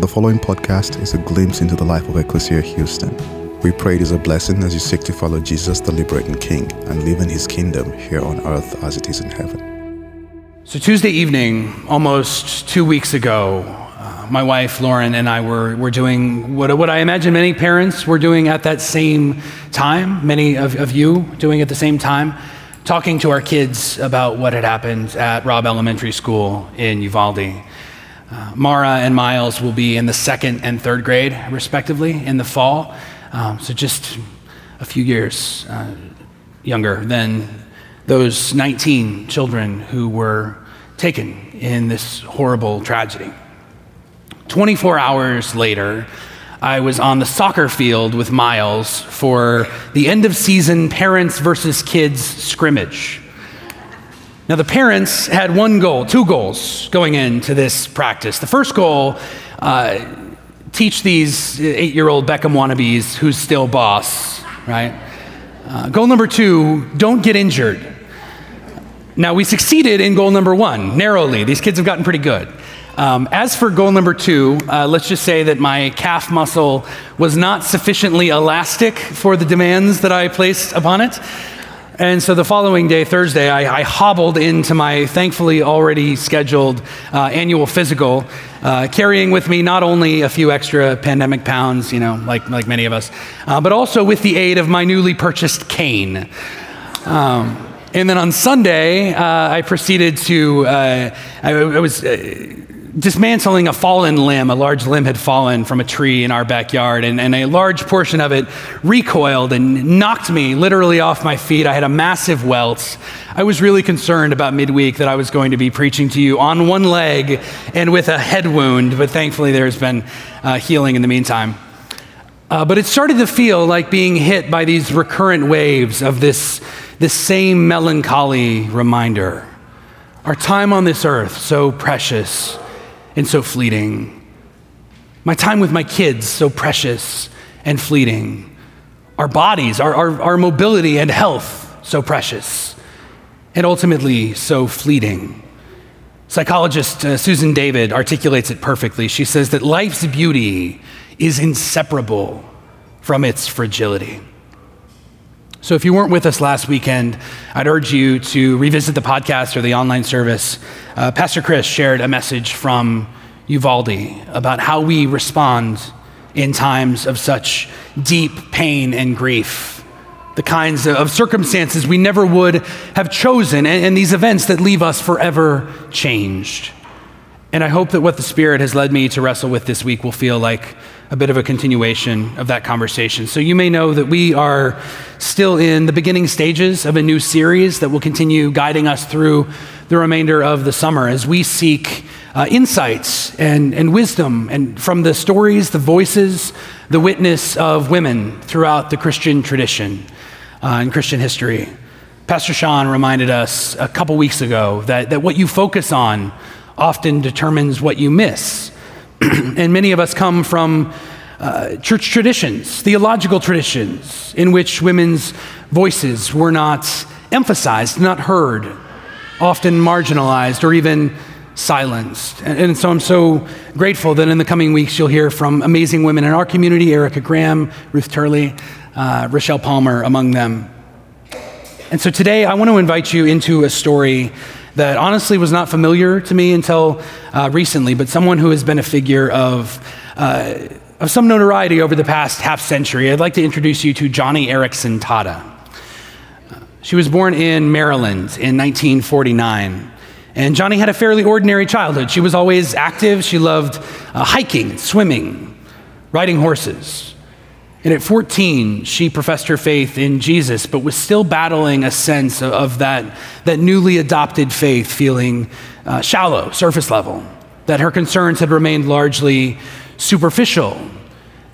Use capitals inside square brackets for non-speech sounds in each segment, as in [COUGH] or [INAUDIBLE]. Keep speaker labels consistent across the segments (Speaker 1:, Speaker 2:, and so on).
Speaker 1: The following podcast is a glimpse into the life of Ecclesia Houston. We pray it is a blessing as you seek to follow Jesus, the liberating King, and live in his kingdom here on earth as it is in heaven.
Speaker 2: So, Tuesday evening, almost two weeks ago, uh, my wife Lauren and I were, were doing what, what I imagine many parents were doing at that same time, many of, of you doing at the same time, talking to our kids about what had happened at Robb Elementary School in Uvalde. Mara and Miles will be in the second and third grade, respectively, in the fall. Um, so just a few years uh, younger than those 19 children who were taken in this horrible tragedy. 24 hours later, I was on the soccer field with Miles for the end of season parents versus kids scrimmage. Now, the parents had one goal, two goals going into this practice. The first goal, uh, teach these eight year old Beckham wannabes who's still boss, right? Uh, goal number two, don't get injured. Now, we succeeded in goal number one, narrowly. These kids have gotten pretty good. Um, as for goal number two, uh, let's just say that my calf muscle was not sufficiently elastic for the demands that I placed upon it. And so the following day, Thursday, I, I hobbled into my thankfully already scheduled uh, annual physical, uh, carrying with me not only a few extra pandemic pounds, you know, like, like many of us, uh, but also with the aid of my newly purchased cane. Um, and then on Sunday, uh, I proceeded to, uh, I, I, was uh, dismantling a fallen limb. A large limb had fallen from a tree in our backyard, and, and, a large portion of it recoiled and knocked me literally off my feet. I had a massive welt. I was really concerned about midweek that I was going to be preaching to you on one leg and with a head wound, but thankfully there's been uh, healing in the meantime. Uh, but it started to feel like being hit by these recurrent waves of this, this same melancholy reminder. Our time on this earth, so precious and so fleeting. My time with my kids, so precious and fleeting. Our bodies, our, our, our mobility and health, so precious and ultimately so fleeting. Psychologist uh, Susan David articulates it perfectly. She says that life's beauty is inseparable from its fragility. So, if you weren't with us last weekend, I'd urge you to revisit the podcast or the online service. Uh, Pastor Chris shared a message from Uvalde about how we respond in times of such deep pain and grief, the kinds of circumstances we never would have chosen, and, and these events that leave us forever changed. And I hope that what the Spirit has led me to wrestle with this week will feel like a bit of a continuation of that conversation. So you may know that we are still in the beginning stages of a new series that will continue guiding us through the remainder of the summer as we seek uh, insights and, and wisdom and from the stories, the voices, the witness of women throughout the Christian tradition uh, and Christian history. Pastor Sean reminded us a couple weeks ago that, that what you focus on often determines what you miss. [CLEARS THROAT] and many of us come from uh, church traditions, theological traditions, in which women's voices were not emphasized, not heard, often marginalized, or even silenced. And, and, so I'm so grateful that in the coming weeks you'll hear from amazing women in our community Erica Graham, Ruth Turley, uh, Rochelle Palmer, among them. And so today I want to invite you into a story that honestly was not familiar to me until uh, recently, but someone who has been a figure of, uh, of some notoriety over the past half century. I'd like to introduce you to Joni Eareckson Tada. She was born in Maryland in 1949. And Joni had a fairly ordinary childhood. She was always active. She loved uh, hiking, swimming, riding horses. And at 14, she professed her faith in Jesus, but was still battling a sense of, that, that newly adopted faith feeling uh, shallow, surface level, that her concerns had remained largely superficial.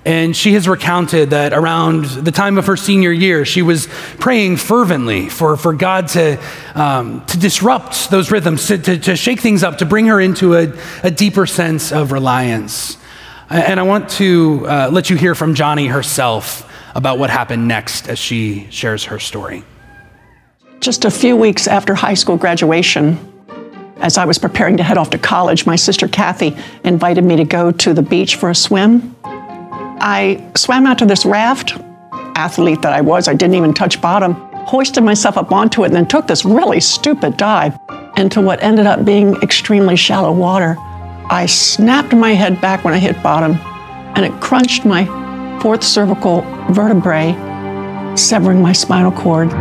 Speaker 2: And she has recounted that around the time of her senior year, she was praying fervently for, for God to, um, to disrupt those rhythms, to, to, to, shake things up, to bring her into a, a deeper sense of reliance. And I want to uh, let you hear from Joni herself about what happened next as she shares her story.
Speaker 3: Just a few weeks after high school graduation, As I was preparing to head off to college, my sister Kathy invited me to go to the beach for a swim. I swam out to this raft. Athlete that I was, I didn't even touch bottom. Hoisted myself up onto it and then took this really stupid dive into what ended up being extremely shallow water. I snapped my head back when I hit bottom and it crunched my fourth cervical vertebrae, severing my spinal cord.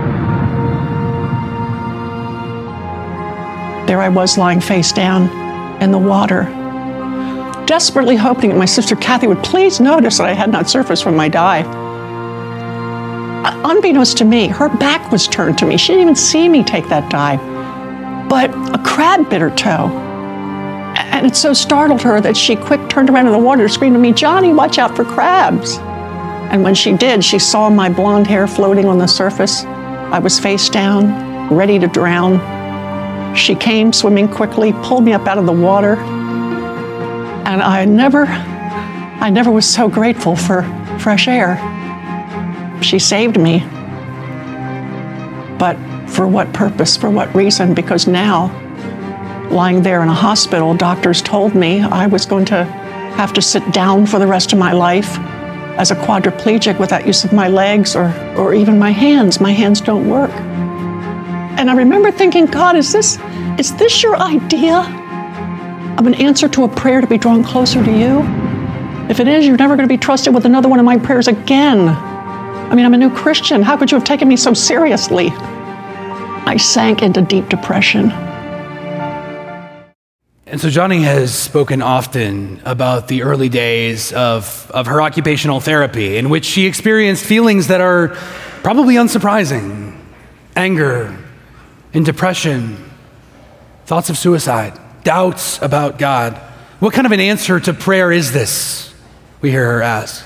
Speaker 3: There I was lying face down in the water, desperately hoping that my sister Kathy would please notice that I had not surfaced from my dive. Unbeknownst to me, her back was turned to me. She didn't even see me take that dive. But a crab bit her toe. And it so startled her that she quick turned around in the water screamed to me, Joni, watch out for crabs. And when she did, she saw my blonde hair floating on the surface. I was face down, ready to drown. She came swimming quickly, pulled me up out of the water. And I never, I never was so grateful for fresh air. She saved me. But for what purpose? For what reason? Because now, lying there in a hospital, doctors told me I was going to have to sit down for the rest of my life as a quadriplegic without use of my legs or, or even my hands. My hands don't work. And I remember thinking, God, is this, is this your idea of an answer to a prayer to be drawn closer to you? If it is, you're never going to be trusted with another one of my prayers again. I mean, I'm a new Christian. How could you have taken me so seriously? I sank into deep depression.
Speaker 2: And so Joni has spoken often about the early days of, of her occupational therapy, in which she experienced feelings that are probably unsurprising anger, and depression, thoughts of suicide, doubts about God. What kind of an answer to prayer is this? We hear her ask.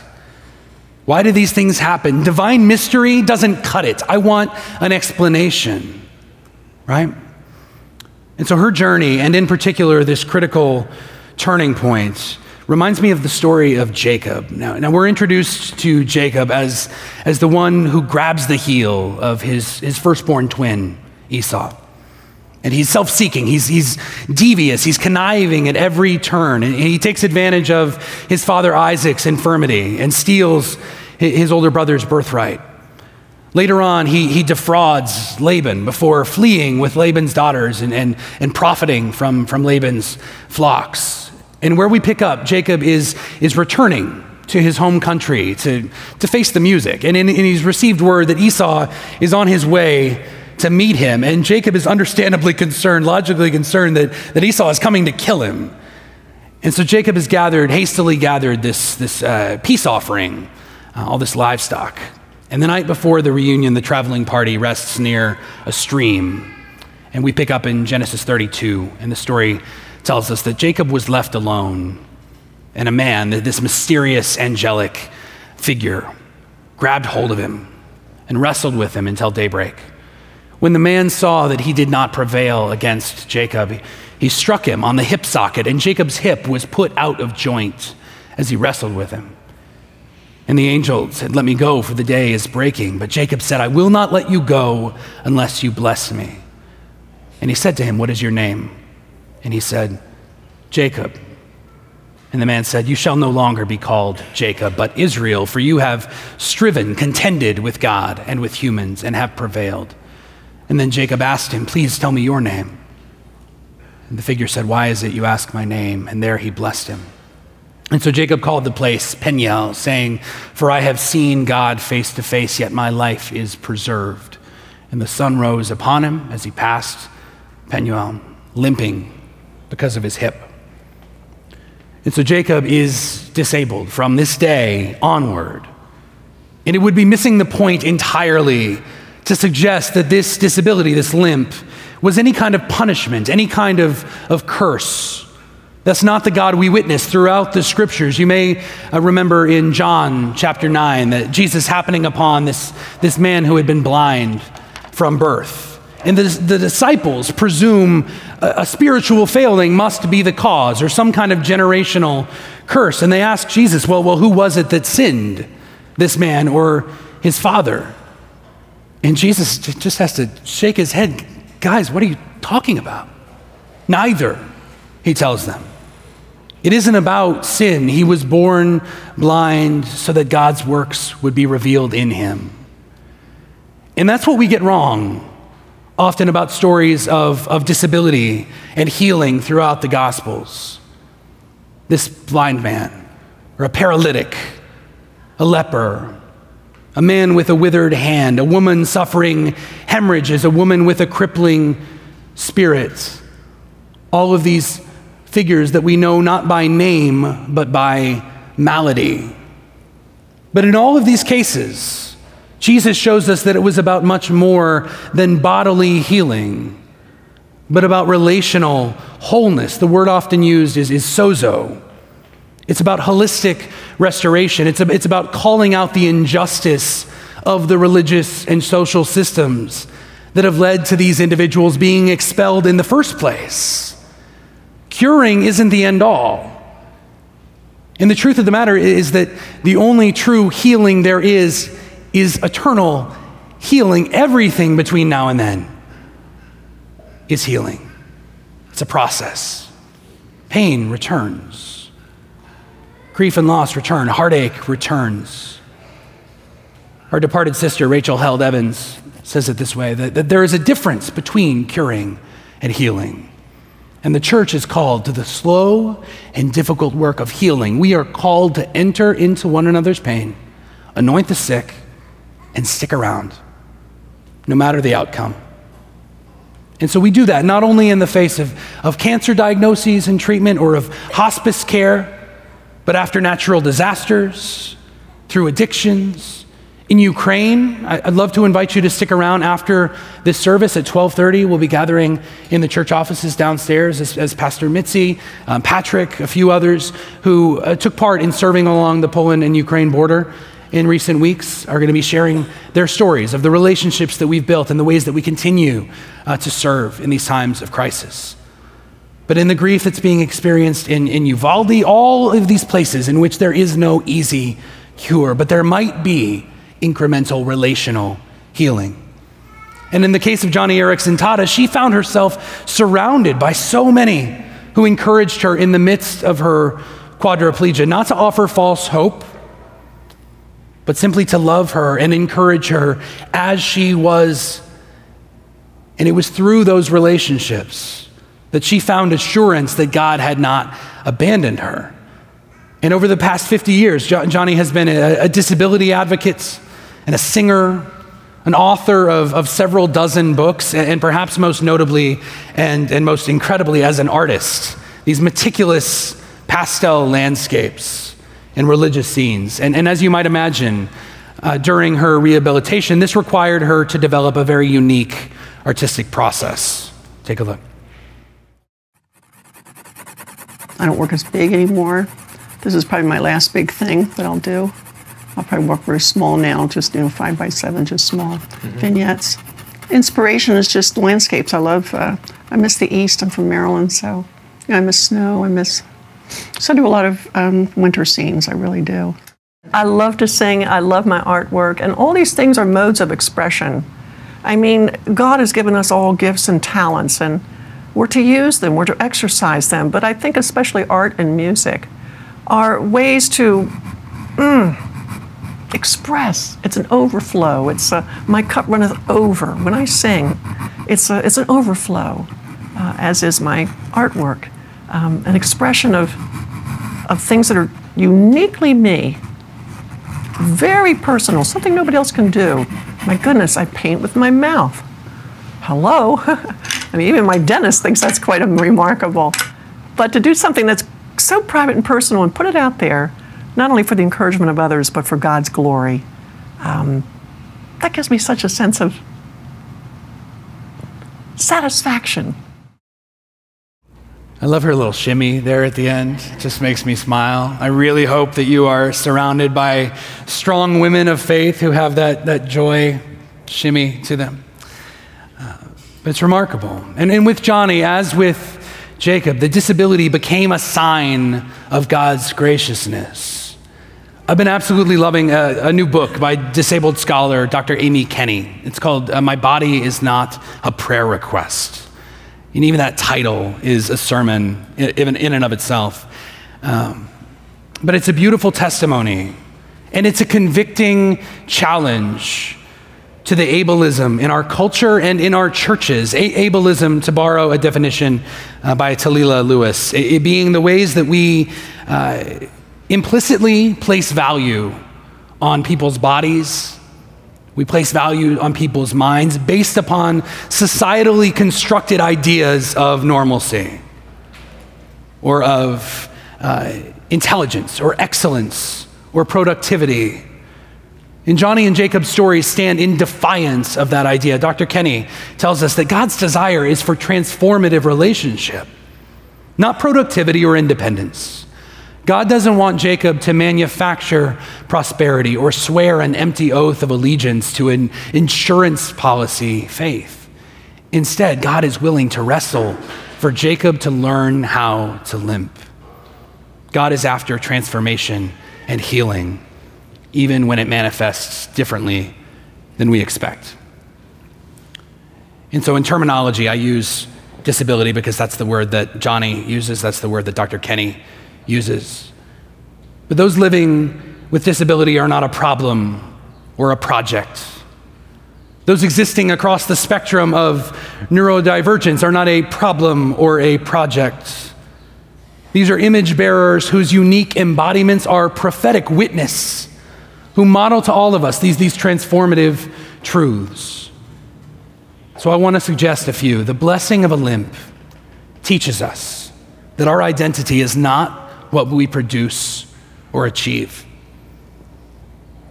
Speaker 2: Why do these things happen? Divine mystery doesn't cut it. I want an explanation, right? And so her journey, and in particular this critical turning point, reminds me of the story of Jacob. Now, now we're introduced to Jacob as, as the one who grabs the heel of his, his firstborn twin, Esau. And he's self seeking, he's, he's devious, he's conniving at every turn. And he takes advantage of his father Isaac's infirmity and steals his older brother's birthright. Later on, he, he defrauds Laban before fleeing with Laban's daughters and, and, and profiting from, from Laban's flocks. And where we pick up, Jacob is, is returning to his home country to, to face the music. And, and he's received word that Esau is on his way to meet him. And Jacob is understandably concerned, logically concerned, that, that Esau is coming to kill him. And so Jacob has gathered, hastily gathered this, this uh, peace offering, uh, all this livestock. And the night before the reunion, the traveling party rests near a stream. And we pick up in Genesis 32, and the story tells us that Jacob was left alone, and a man, this mysterious angelic figure, grabbed hold of him and wrestled with him until daybreak. When the man saw that he did not prevail against Jacob, he struck him on the hip socket, and Jacob's hip was put out of joint as he wrestled with him. And the angel said, Let me go, for the day is breaking. But Jacob said, I will not let you go unless you bless me. And he said to him, What is your name? And he said, Jacob. And the man said, You shall no longer be called Jacob, but Israel, for you have striven, contended with God and with humans, and have prevailed. And then Jacob asked him, Please tell me your name. And the figure said, Why is it you ask my name? And there he blessed him. And so Jacob called the place Peniel, saying, For I have seen God face to face, yet my life is preserved. And the sun rose upon him as he passed Peniel, limping because of his hip. And so Jacob is disabled from this day onward. And it would be missing the point entirely to suggest that this disability, this limp, was any kind of punishment, any kind of, of curse. That's not the God we witness throughout the scriptures. You may uh, remember in John chapter 9 that Jesus happening upon this, this man who had been blind from birth. And the, the disciples presume a, a spiritual failing must be the cause or some kind of generational curse. And they ask Jesus, well, well, who was it that sinned, this man or his father? And Jesus just has to shake his head. Guys, what are you talking about? Neither, he tells them. It isn't about sin. He was born blind so that God's works would be revealed in him. And that's what we get wrong often about stories of, of disability and healing throughout the Gospels. This blind man, or a paralytic, a leper, a man with a withered hand, a woman suffering hemorrhages, a woman with a crippling spirit. All of these figures that we know not by name, but by malady. But in all of these cases, Jesus shows us that it was about much more than bodily healing, but about relational wholeness. The word often used is, is sozo. It's about holistic restoration. It's, a, it's about calling out the injustice of the religious and social systems that have led to these individuals being expelled in the first place. Curing isn't the end all. And the truth of the matter is that the only true healing there is is eternal healing. Everything between now and then is healing. It's a process. Pain returns, grief and loss return, heartache returns. Our departed sister, Rachel Held Evans, says it this way that, that there is a difference between curing and healing. And the church is called to the slow and difficult work of healing. We are called to enter into one another's pain, anoint the sick, and stick around, no matter the outcome. And so we do that not only in the face of, of cancer diagnoses and treatment or of hospice care, but after natural disasters, through addictions, in Ukraine, I'd love to invite you to stick around after this service at 12:30. We'll be gathering in the church offices downstairs as, as Pastor Mitzi, um, Patrick, a few others who uh, took part in serving along the Poland and Ukraine border in recent weeks are going to be sharing their stories of the relationships that we've built and the ways that we continue uh, to serve in these times of crisis. But in the grief that's being experienced in, in Uvalde, all of these places in which there is no easy cure, but there might be incremental relational healing. And in the case of Joni Eareckson Tada, she found herself surrounded by so many who encouraged her in the midst of her quadriplegia, not to offer false hope, but simply to love her and encourage her as she was. And it was through those relationships that she found assurance that God had not abandoned her. And over the past 50 years, Joni has been a, a disability advocate and a singer, an author of, of several dozen books, and, and perhaps most notably and, and most incredibly as an artist. These meticulous pastel landscapes and religious scenes. And, and as you might imagine, uh, during her rehabilitation, this required her to develop a very unique artistic process. Take a look.
Speaker 3: I don't work as big anymore. This is probably my last big thing that I'll do. I'll probably work very small now, just you know five by seven, just small mm-hmm. vignettes. Inspiration is just landscapes. I love. Uh, I miss the East. I'm from Maryland, so I miss snow. I miss. So I do a lot of um, winter scenes. I really do. I love to sing. I love my artwork, and all these things are modes of expression. I mean, God has given us all gifts and talents, and we're to use them. We're to exercise them. But I think especially art and music are ways to. Mm, express. It's an overflow. It's a, my cup runneth over. When I sing, it's, a, it's an overflow, uh, as is my artwork. Um, an expression of, of things that are uniquely me, very personal, something nobody else can do. My goodness, I paint with my mouth. Hello? [LAUGHS] I mean, even my dentist thinks that's quite remarkable. But to do something that's so private and personal and put it out there, not only for the encouragement of others, but for God's glory. Um, that gives me such a sense of satisfaction.
Speaker 2: I love her little shimmy there at the end. It just makes me smile. I really hope that you are surrounded by strong women of faith who have that, that joy shimmy to them. Uh, it's remarkable. And, and with Joni, as with Jacob, the disability became a sign of God's graciousness. I've been absolutely loving a, a, new book by disabled scholar Dr. Amy Kenny. It's called uh, My Body is Not a Prayer Request. And even that title is a sermon in, in and of itself. Um, but it's a beautiful testimony, and it's a convicting challenge to the ableism in our culture and in our churches. A- ableism, to borrow a definition uh, by Talila Lewis, it being the ways that we uh, implicitly place value on people's bodies. We place value on people's minds based upon societally constructed ideas of normalcy or of uh, intelligence or excellence or productivity. And Joni and Jacob's stories stand in defiance of that idea. Dr. Kenny tells us that God's desire is for transformative relationship, not productivity or independence. God doesn't want Jacob to manufacture prosperity or swear an empty oath of allegiance to an insurance policy faith. Instead, God is willing to wrestle for Jacob to learn how to limp. God is after transformation and healing, even when it manifests differently than we expect. And so, in terminology, I use disability because that's the word that Joni uses, that's the word that Dr. Kenny uses. But those living with disability are not a problem or a project. Those existing across the spectrum of neurodivergence are not a problem or a project. These are image bearers whose unique embodiments are prophetic witness, who model to all of us these, these transformative truths. So I want to suggest a few. The blessing of a limp teaches us that our identity is not what we produce or achieve.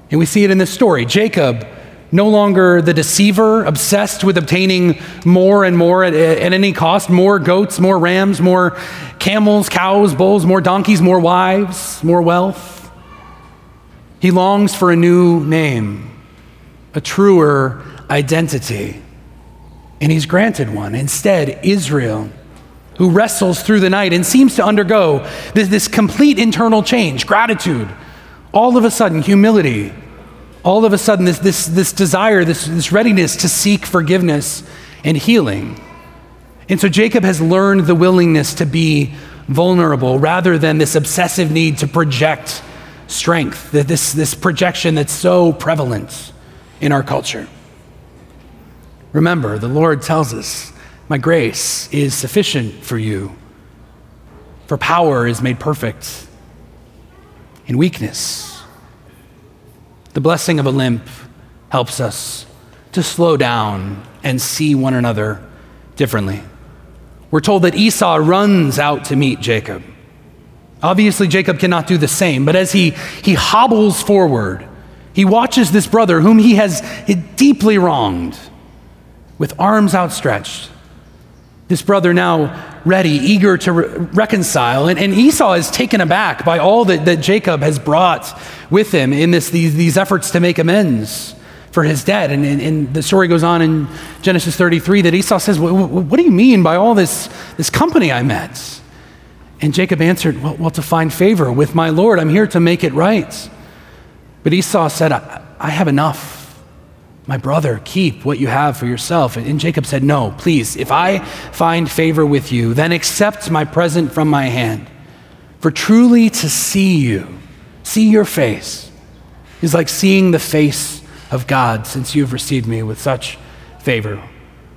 Speaker 2: And we see it in this story. Jacob, no longer the deceiver, obsessed with obtaining more and more at, at, any cost more goats, more rams, more camels, cows, bulls, more donkeys, more wives, more wealth. He longs for a new name, a truer identity. And he's granted one. Instead, Israel who wrestles through the night and seems to undergo this, this complete internal change gratitude, all of a sudden, humility, all of a sudden, this, this, this desire, this, this readiness to seek forgiveness and healing. And so Jacob has learned the willingness to be vulnerable rather than this obsessive need to project strength, this, this projection that's so prevalent in our culture. Remember, the Lord tells us my grace is sufficient for you, for power is made perfect in weakness. The blessing of a limp helps us to slow down and see one another differently. We're told that Esau runs out to meet Jacob. Obviously, Jacob cannot do the same, but as he, he hobbles forward, he watches this brother whom he has deeply wronged with arms outstretched this brother now ready, eager to re- reconcile. And, and, Esau is taken aback by all that, that Jacob has brought with him in this, these, these efforts to make amends for his debt. And, and, and, the story goes on in Genesis 33 that Esau says, What, do you mean by all this, this company I met? And Jacob answered, well, well, to find favor with my Lord, I'm here to make it right. But Esau said, I, I have enough. My brother, keep what you have for yourself. And Jacob said, No, please, if I find favor with you, then accept my present from my hand. For truly to see you, see your face, is like seeing the face of God, since you have received me with such favor.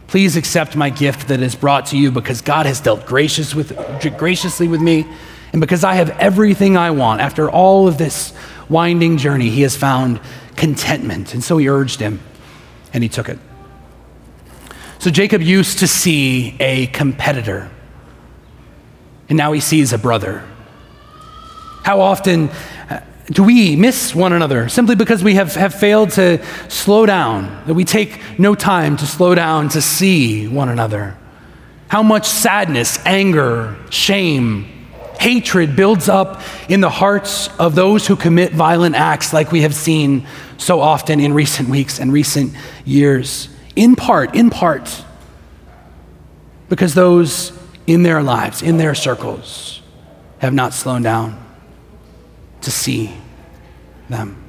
Speaker 2: Please accept my gift that is brought to you because God has dealt gracious with, graciously with me, and because I have everything I want. After all of this winding journey, he has found contentment. And so he urged him and he took it. So Jacob used to see a competitor, and now he sees a brother. How often uh, do we miss one another simply because we have, have failed to slow down, that we take no time to slow down to see one another? How much sadness, anger, shame, hatred builds up in the hearts of those who commit violent acts, like we have seen so often in recent weeks and recent years. In part, in part, because those in their lives, in their circles, have not slowed down to see them.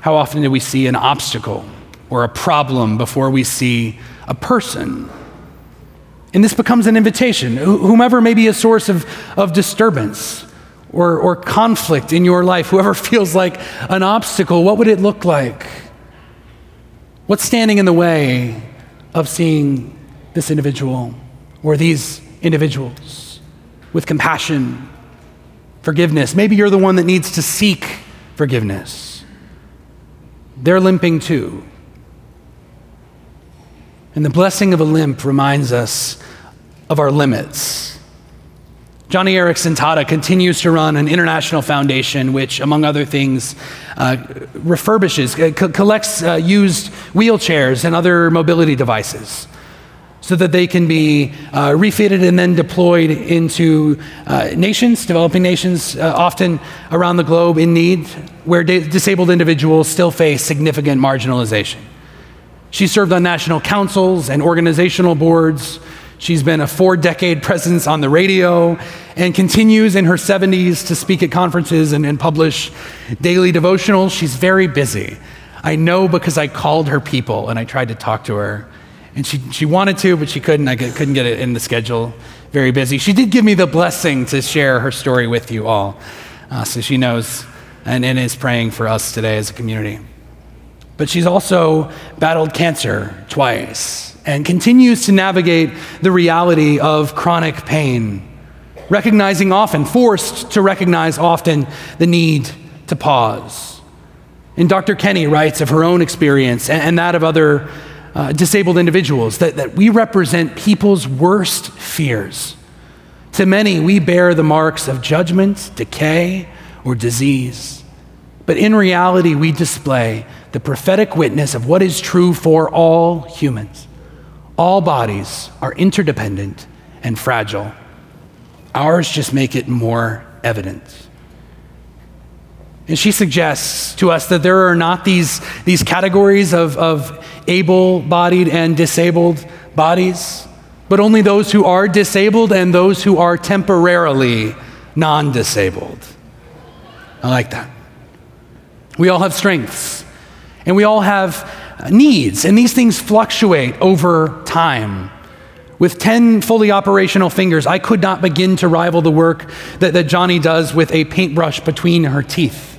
Speaker 2: How often do we see an obstacle or a problem before we see a person And this becomes an invitation. Whomever may be a source of, of disturbance or, or conflict in your life, whoever [LAUGHS] feels like an obstacle, what would it look like? What's standing in the way of seeing this individual or these individuals with compassion, forgiveness? Maybe you're the one that needs to seek forgiveness. They're limping too. And the blessing of a limp reminds us of our limits. Joni Eareckson Tada continues to run an international foundation which, among other things, uh, refurbishes, uh, co- collects uh, used wheelchairs and other mobility devices so that they can be uh, refitted and then deployed into uh, nations, developing nations, uh, often around the globe in need, where di- disabled individuals still face significant marginalization. She served on national councils and organizational boards. She's been a four decade presence on the radio and continues in her 70s to speak at conferences and, and publish daily devotionals. She's very busy. I know because I called her people and I tried to talk to her. And she, she wanted to, but she couldn't. I couldn't get it in the schedule. Very busy. She did give me the blessing to share her story with you all. Uh, so she knows and, and is praying for us today as a community. But she's also battled cancer twice and continues to navigate the reality of chronic pain, recognizing often, forced to recognize often, the need to pause. And Dr. Kenny writes of her own experience and, and that of other uh, disabled individuals that, that we represent people's worst fears. To many, we bear the marks of judgment, decay, or disease. But in reality, we display the prophetic witness of what is true for all humans. All bodies are interdependent and fragile. Ours just make it more evident. And she suggests to us that there are not these, these categories of, of able bodied and disabled bodies, but only those who are disabled and those who are temporarily non disabled. I like that. We all have strengths and we all have needs, and these things fluctuate over time. With 10 fully operational fingers, I could not begin to rival the work that, that Joni does with a paintbrush between her teeth.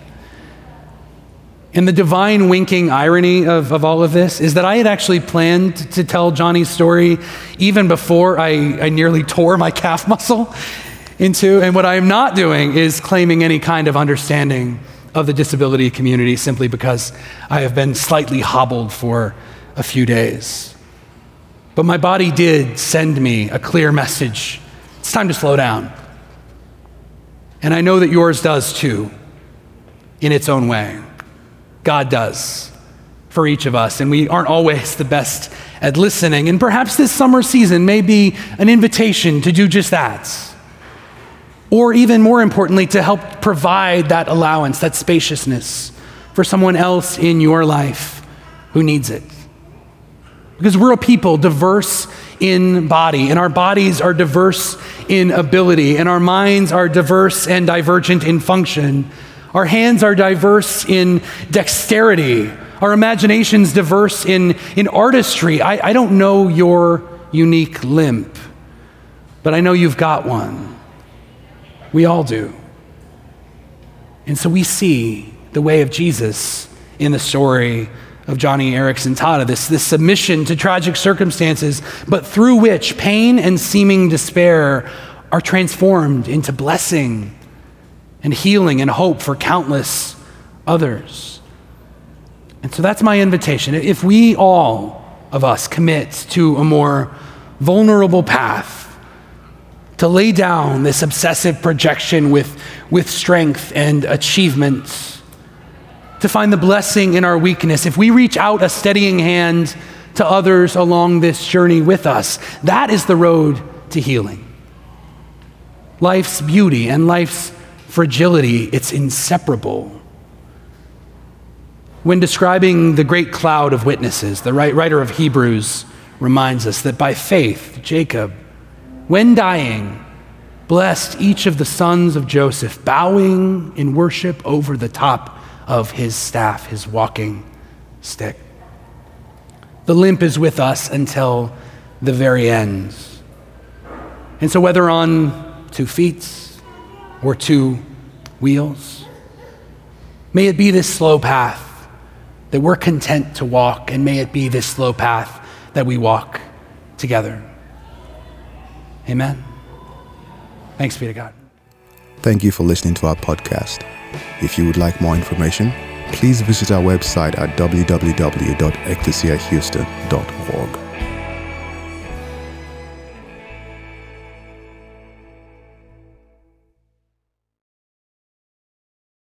Speaker 2: And the divine winking irony of, of all of this is that I had actually planned to tell Joni's story even before I, I nearly tore my calf muscle into. And what I am not doing is claiming any kind of understanding of the disability community simply because I have been slightly hobbled for a few days. But my body did send me a clear message it's time to slow down. And I know that yours does too, in its own way. God does for each of us, and we aren't always the best at listening. And perhaps this summer season may be an invitation to do just that or even more importantly, to help provide that allowance, that spaciousness for someone else in your life who needs it. Because we're a people diverse in body, and our bodies are diverse in ability, and our minds are diverse and divergent in function. Our hands are diverse in dexterity, our imagination's diverse in, in artistry. I, I don't know your unique limp, but I know you've got one. We all do. And so we see the way of Jesus in the story of Joni Eareckson Tada, this, this submission to tragic circumstances, but through which pain and seeming despair are transformed into blessing and healing and hope for countless others. And so that's my invitation. If we all of us commit to a more vulnerable path, to lay down this obsessive projection with, with strength and achievements, to find the blessing in our weakness. If we reach out a steadying hand to others along this journey with us, that is the road to healing. Life's beauty and life's fragility, it's inseparable. When describing the great cloud of witnesses, the writer of Hebrews reminds us that by faith, Jacob when dying, blessed each of the sons of Joseph, bowing in worship over the top of his staff, his walking stick. The limp is with us until the very end. And so, whether on two feet or two wheels, may it be this slow path that we're content to walk, and may it be this slow path that we walk together. Amen. Thanks be to God.
Speaker 1: Thank you for listening to our podcast. If you would like more information, please visit our website at www.ecclesiahouston.org.